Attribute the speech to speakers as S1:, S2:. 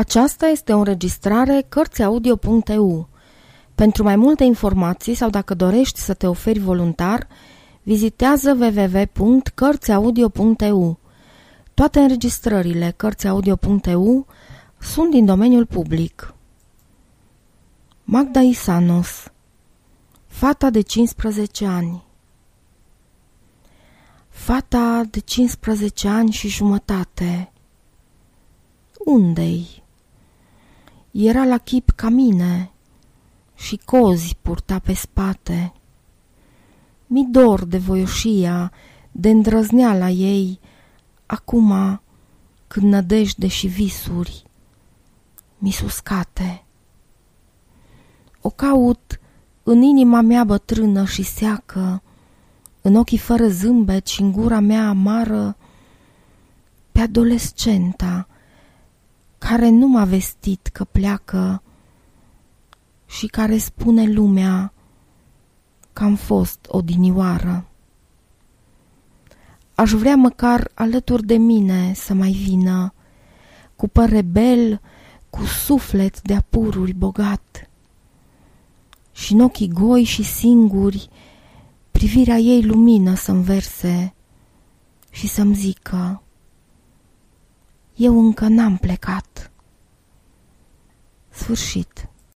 S1: Aceasta este o înregistrare Cărțiaudio.eu. Pentru mai multe informații sau dacă dorești să te oferi voluntar, vizitează www.cărțiaudio.eu. Toate înregistrările Cărțiaudio.eu sunt din domeniul public. Magda Isanos Fata de 15 ani Fata de 15 ani și jumătate Unde-i? Era la chip ca mine și cozi purta pe spate. Mi dor de voioșia, de îndrăzneala ei, acum când nădejde și visuri mi suscate. O caut în inima mea bătrână și seacă, în ochii fără zâmbet și în gura mea amară, pe adolescenta care nu m-a vestit că pleacă și care spune lumea că am fost odinioară. Aș vrea măcar alături de mine să mai vină, cu păr rebel, cu suflet de apururi bogat. Și în ochii goi și singuri, privirea ei lumină să-mi verse și să-mi zică, eu încă n-am plecat. Sfârșit.